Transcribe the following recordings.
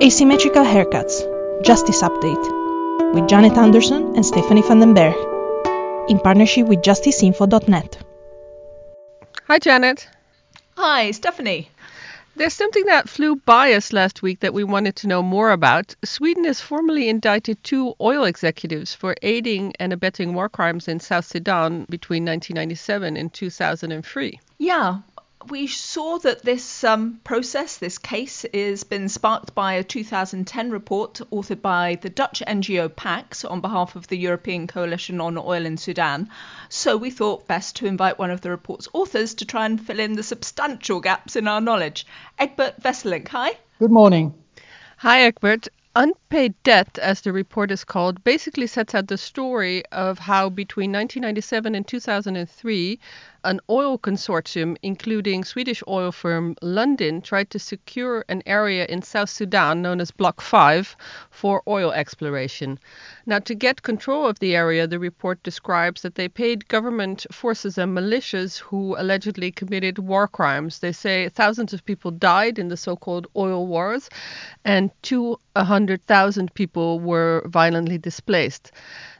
Asymmetrical Haircuts Justice Update with Janet Anderson and Stephanie van den Berg in partnership with justiceinfo.net. Hi, Janet. Hi, Stephanie. There's something that flew by us last week that we wanted to know more about. Sweden has formally indicted two oil executives for aiding and abetting war crimes in South Sudan between 1997 and 2003. Yeah, we saw that this um, process, this case, has been sparked by a 2010 report authored by the Dutch NGO PAX on behalf of the European Coalition on Oil in Sudan. So we thought best to invite one of the report's authors to try and fill in the substantial gaps in our knowledge. Egbert Wesselink, hi. Good morning. Hi, Egbert. Unpaid Debt, as the report is called, basically sets out the story of how between 1997 and 2003, an oil consortium, including Swedish oil firm Lundin, tried to secure an area in South Sudan known as Block 5 for oil exploration. Now, to get control of the area, the report describes that they paid government forces and militias who allegedly committed war crimes. They say thousands of people died in the so called oil wars, and 200,000 people were violently displaced.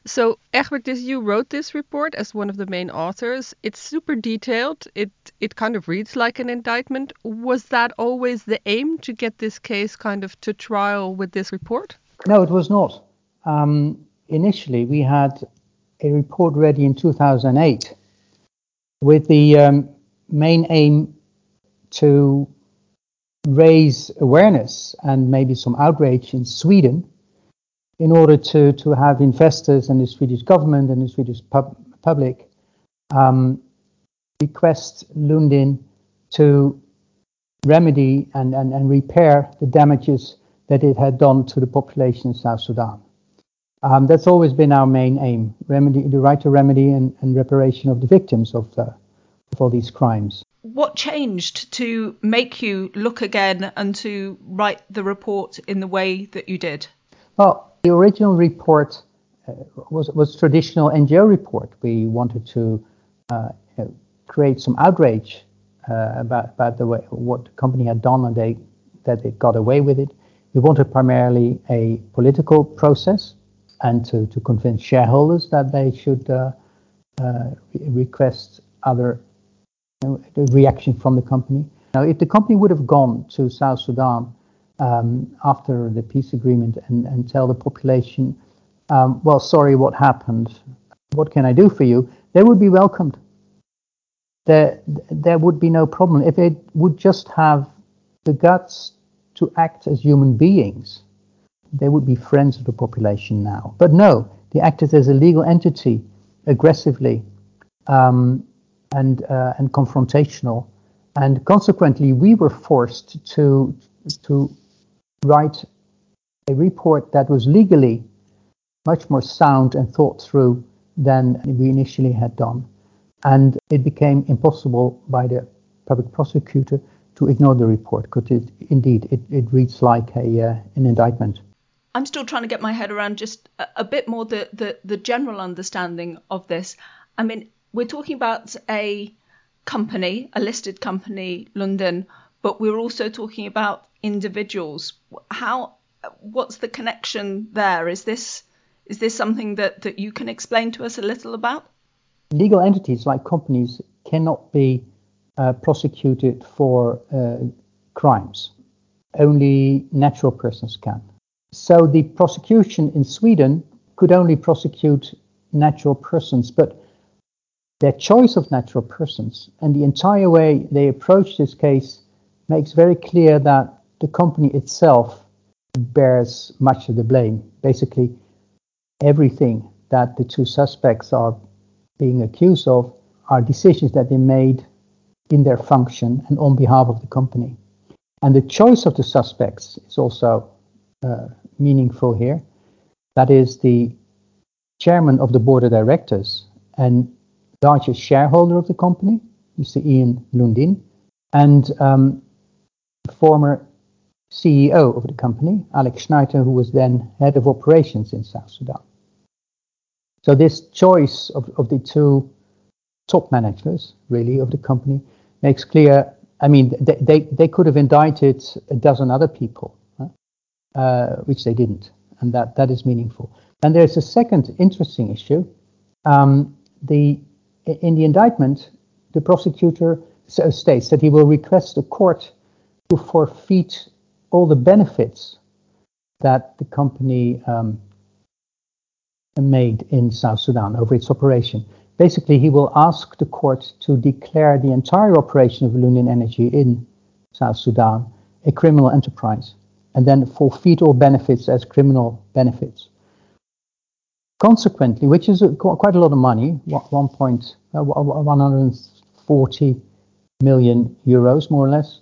So, Egbert, you wrote this report as one of the main authors. It's super detailed. It it kind of reads like an indictment. Was that always the aim to get this case kind of to trial with this report? No, it was not. Um, initially, we had a report ready in 2008 with the um, main aim to raise awareness and maybe some outrage in Sweden in order to, to have investors and the Swedish government and the Swedish pub, public um, request Lundin to remedy and, and, and repair the damages that it had done to the population in South Sudan. Um, that's always been our main aim, remedy, the right to remedy and, and reparation of the victims of, uh, of all these crimes. What changed to make you look again and to write the report in the way that you did? Well, the original report uh, was was traditional NGO report. We wanted to uh, create some outrage uh, about about the way what the company had done and they that they got away with it. We wanted primarily a political process and to, to convince shareholders that they should uh, uh, request other you know, reaction from the company. Now, if the company would have gone to South Sudan um, after the peace agreement and, and tell the population, um, well, sorry, what happened? What can I do for you? They would be welcomed. There, there would be no problem if it would just have the guts to act as human beings. They would be friends of the population now. But no, they acted as a legal entity, aggressively um, and uh, and confrontational, and consequently, we were forced to to write a report that was legally much more sound and thought through than we initially had done. And it became impossible by the public prosecutor to ignore the report because it, indeed it, it reads like a, uh, an indictment. I'm still trying to get my head around just a, a bit more the, the, the general understanding of this. I mean, we're talking about a company, a listed company, Lundin, but we're also talking about individuals. How what's the connection there? Is this is this something that, that you can explain to us a little about? Legal entities like companies cannot be uh, prosecuted for uh, crimes. Only natural persons can. So the prosecution in Sweden could only prosecute natural persons, but their choice of natural persons and the entire way they approach this case makes very clear that the company itself bears much of the blame. Basically, everything that the two suspects are being accused of are decisions that they made in their function and on behalf of the company. And the choice of the suspects is also uh, meaningful here. That is the chairman of the board of directors and largest shareholder of the company, Mr. Ian Lundin, and um, former CEO of the company, Alex Schneider, who was then head of operations in South Sudan. So this choice of, of the two top managers, really, of the company makes clear. I mean, they, they, they could have indicted a dozen other people. Uh, which they didn't, and that that is meaningful. And there's a second interesting issue. Um, the in the indictment, the prosecutor states that he will request the court to forfeit all the benefits that the company um, made in South Sudan over its operation. Basically, he will ask the court to declare the entire operation of Lundin Energy in South Sudan a criminal enterprise and then forfeit all benefits as criminal benefits. Consequently, which is a, quite a lot of money, 1. Point, uh, 140 million euros, more or less,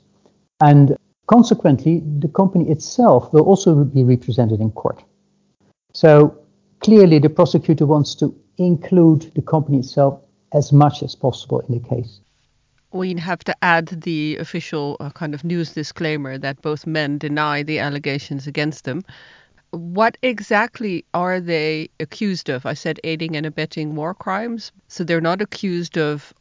and consequently, the company itself will also be represented in court. So clearly, the prosecutor wants to include the company itself as much as possible in the case. We have to add the official uh, kind of news disclaimer that both men deny the allegations against them. What exactly are they accused of? I said aiding and abetting war crimes. So they're not accused of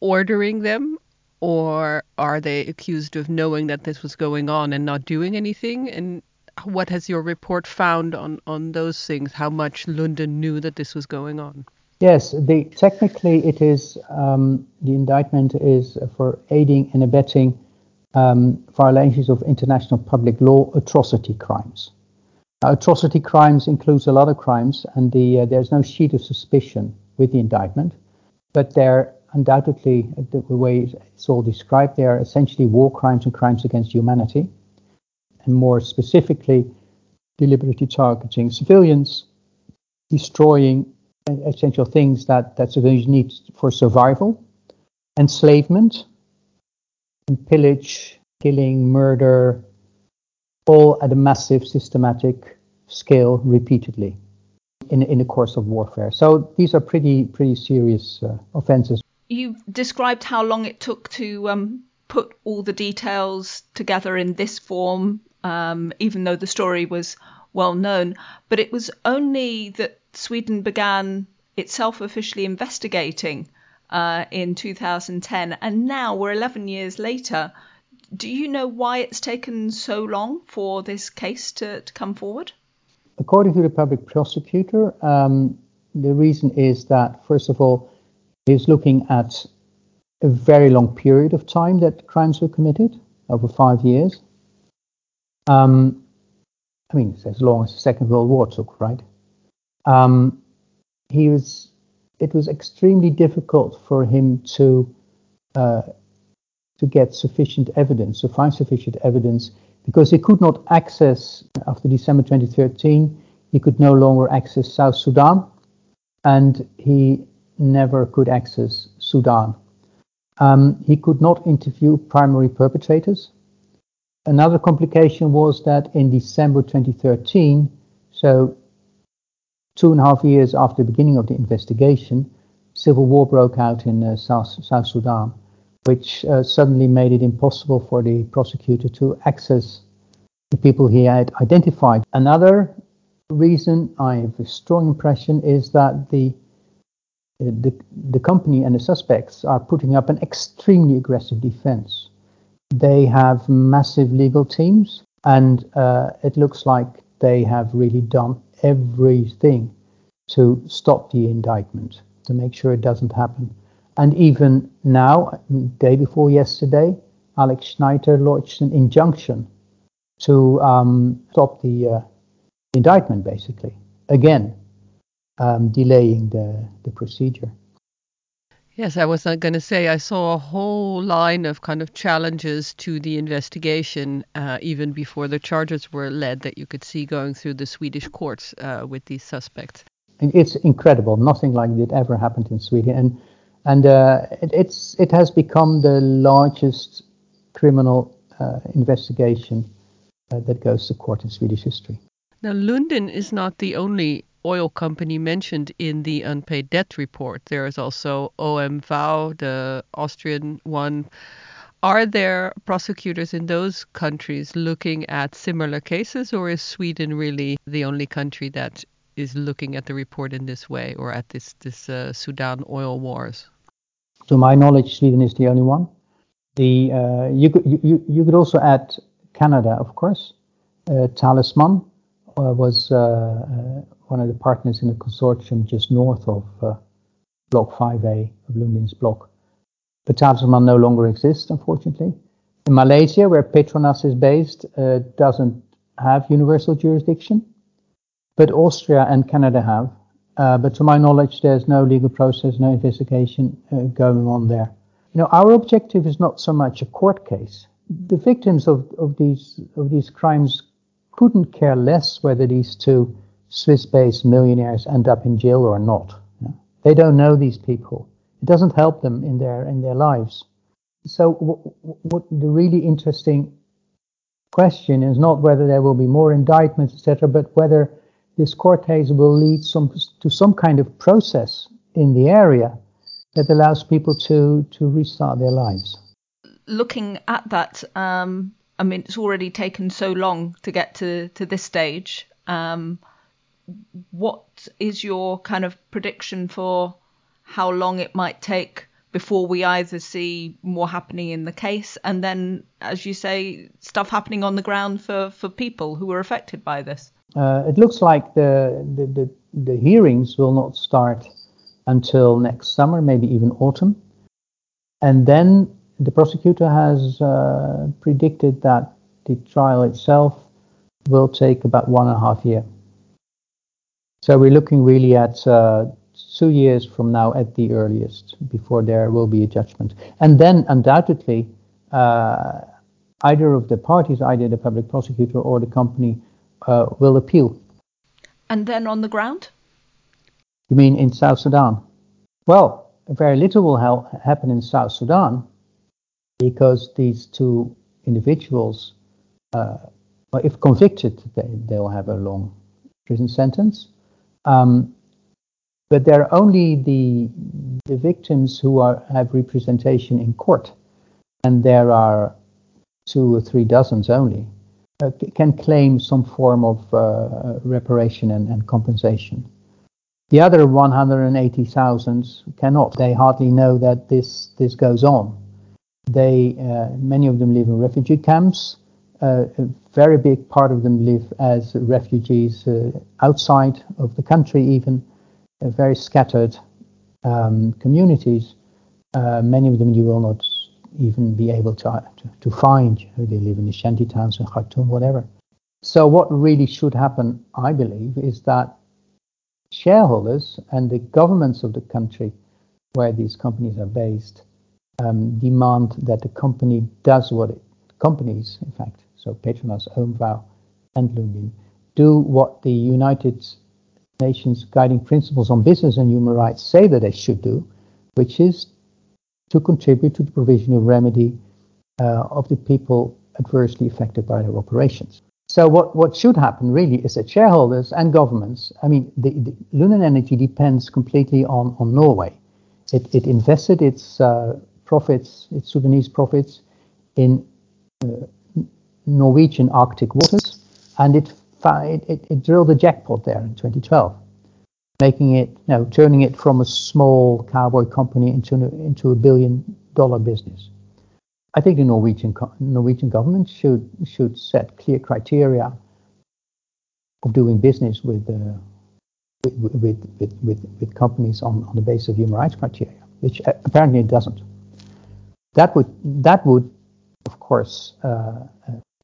ordering them or are they accused of knowing that this was going on and not doing anything? And what has your report found on, on those things? How much Lundin knew that this was going on? Yes, the, technically it is um, the indictment is for aiding and abetting um, violations of international public law atrocity crimes. Now, atrocity crimes includes a lot of crimes, and the, uh, there's no sheet of suspicion with the indictment, but they're undoubtedly, the way it's all described, they are essentially war crimes and crimes against humanity, and more specifically, deliberately targeting civilians, destroying essential things that, that civilians need for survival, enslavement, and pillage, killing, murder, all at a massive systematic scale repeatedly in, in the course of warfare. So these are pretty pretty serious uh, offenses you described how long it took to um, put all the details together in this form, um, even though the story was well known. But it was only that Sweden began itself officially investigating uh, in 2010, and now we're 11 years later. Do you know why it's taken so long for this case to, to come forward? According to the public prosecutor, um, the reason is that, first of all, is looking at a very long period of time that crimes were committed over five years. Um, I mean, it's as long as the Second World War took, right? Um, he was. It was extremely difficult for him to uh, to get sufficient evidence, to find sufficient evidence, because he could not access after December 2013. He could no longer access South Sudan, and he never could access Sudan. Um, he could not interview primary perpetrators. Another complication was that in December 2013, so two and a half years after the beginning of the investigation, civil war broke out in uh, South, South Sudan, which uh, suddenly made it impossible for the prosecutor to access the people he had identified. Another reason I have a strong impression is that the the, the company and the suspects are putting up an extremely aggressive defense. They have massive legal teams, and uh, it looks like they have really done everything to stop the indictment, to make sure it doesn't happen. And even now, day before yesterday, Alex Schneider lodged an injunction to um, stop the uh, indictment, basically. Again, um, delaying the, the procedure. Yes, I was not going to say I saw a whole line of kind of challenges to the investigation uh, even before the charges were led that you could see going through the Swedish courts uh, with these suspects. It's incredible. Nothing like it ever happened in Sweden, and and uh, it, it's it has become the largest criminal uh, investigation uh, that goes to court in Swedish history. Now, Lundin is not the only oil company mentioned in the unpaid debt report. There is also OMV, the Austrian one. Are there prosecutors in those countries looking at similar cases, or is Sweden really the only country that is looking at the report in this way, or at this this uh, Sudan oil wars? To my knowledge, Sweden is the only one. The uh, you could you, you could also add Canada, of course, Uh, Talisman uh, was uh, one of the partners in the consortium just north of Block 5A of Lundin's block. But Talisman no longer exists, unfortunately. In Malaysia, where Petronas is based, doesn't have universal jurisdiction, but Austria and Canada have. Uh, but to my knowledge, there's no legal process, no investigation uh, going on there. You know, our objective is not so much a court case. The victims of, of these of these crimes couldn't care less whether these two Swiss-based millionaires end up in jail or not. They don't know these people. It doesn't help them in their in their lives. So, what the really interesting question is not whether there will be more indictments, etc., but whether this court case will lead some, to some kind of process in the area that allows people to, to restart their lives. Looking at that, um, I mean, it's already taken so long to get to, to this stage. Um, what is your kind of prediction for how long it might take before we either see more happening in the case and then, as you say, stuff happening on the ground for, for people who were affected by this? Uh, it looks like the, the, the, the, hearings will not start until next summer, maybe even autumn. And then the prosecutor has uh, predicted that the trial itself will take about one and a half year. So we're looking really at uh, two years from now at the earliest before there will be a judgment. And then undoubtedly, uh, either of the parties, either the public prosecutor or the company, uh, will appeal. And then on the ground? You mean in South Sudan? Well, very little will ha- happen in South Sudan because these two individuals, uh, if convicted, they, they'll have a long prison sentence. Um, but they're only the, the victims who are, have representation in court, and there are two or three dozens only. Uh, can claim some form of uh, reparation and, and, compensation. The other 180,000 cannot. They hardly know that this this goes on. They uh, many of them live in refugee camps. Uh, a very big part of them live as refugees uh, outside of the country, even very scattered um, communities. many of them you will not even be able to, to, to find they live in the shanty towns in Khartoum, whatever. So what really should happen, I believe, is that shareholders and the governments of the country where these companies are based um, demand that the company does what it, companies, in fact, so Petronas, OMVAW, and Lundin, do what the United Nations guiding principles on business and human rights say that they should do, which is to contribute to the provision of remedy uh, of the people adversely affected by their operations. So what, what should happen really is that shareholders and governments, I mean, the, the Energy depends completely on, on Norway. It, it invested its uh, profits, its Sudanese profits, in uh, Norwegian Arctic waters, and it, it, it drilled a jackpot there in 2012 making it, you know, turning it from a small cowboy company into into a billion dollar business. I think the Norwegian Norwegian government should should set clear criteria of doing business with uh, with, with, with, with, with companies on, on the basis of human rights criteria, which apparently it doesn't. That would that would of course uh,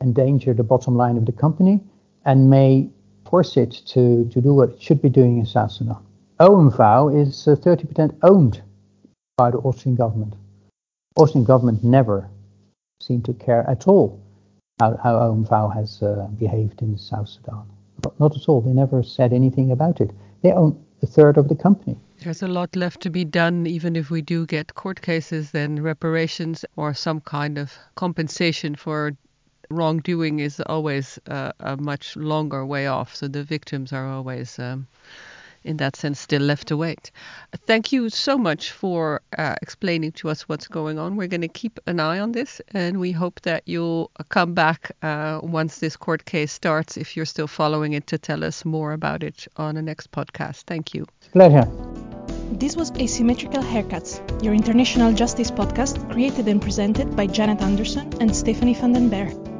endanger the bottom line of the company and may force it to, to do what it should be doing in South Sudan. OMVAW is 30% uh, owned by the Austrian government. Austrian government never seemed to care at all how, how OMVAW has uh, behaved in South Sudan. Not at all. They never said anything about it. They own a third of the company. There's a lot left to be done, even if we do get court cases, then reparations or some kind of compensation for wrongdoing is always uh, a much longer way off. So the victims are always, um, in that sense, still left to wait. Thank you so much for uh, explaining to us what's going on. We're going to keep an eye on this, and we hope that you'll come back uh, once this court case starts, if you're still following it, to tell us more about it on the next podcast. Thank you. Pleasure. This was Asymmetrical Haircuts, your international justice podcast created and presented by Janet Anderson and Stephanie van den Berg.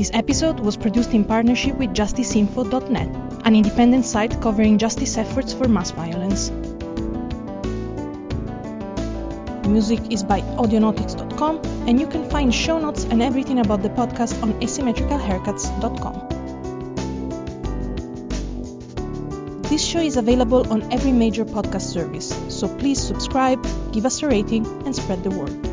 This episode was produced in partnership with justiceinfo.net, an independent site covering justice efforts for mass violence. Music is by audionautics.com, and you can find show notes and everything about the podcast on asymmetricalhaircuts.com. This show is available on every major podcast service, so please subscribe, give us a rating, and spread the word.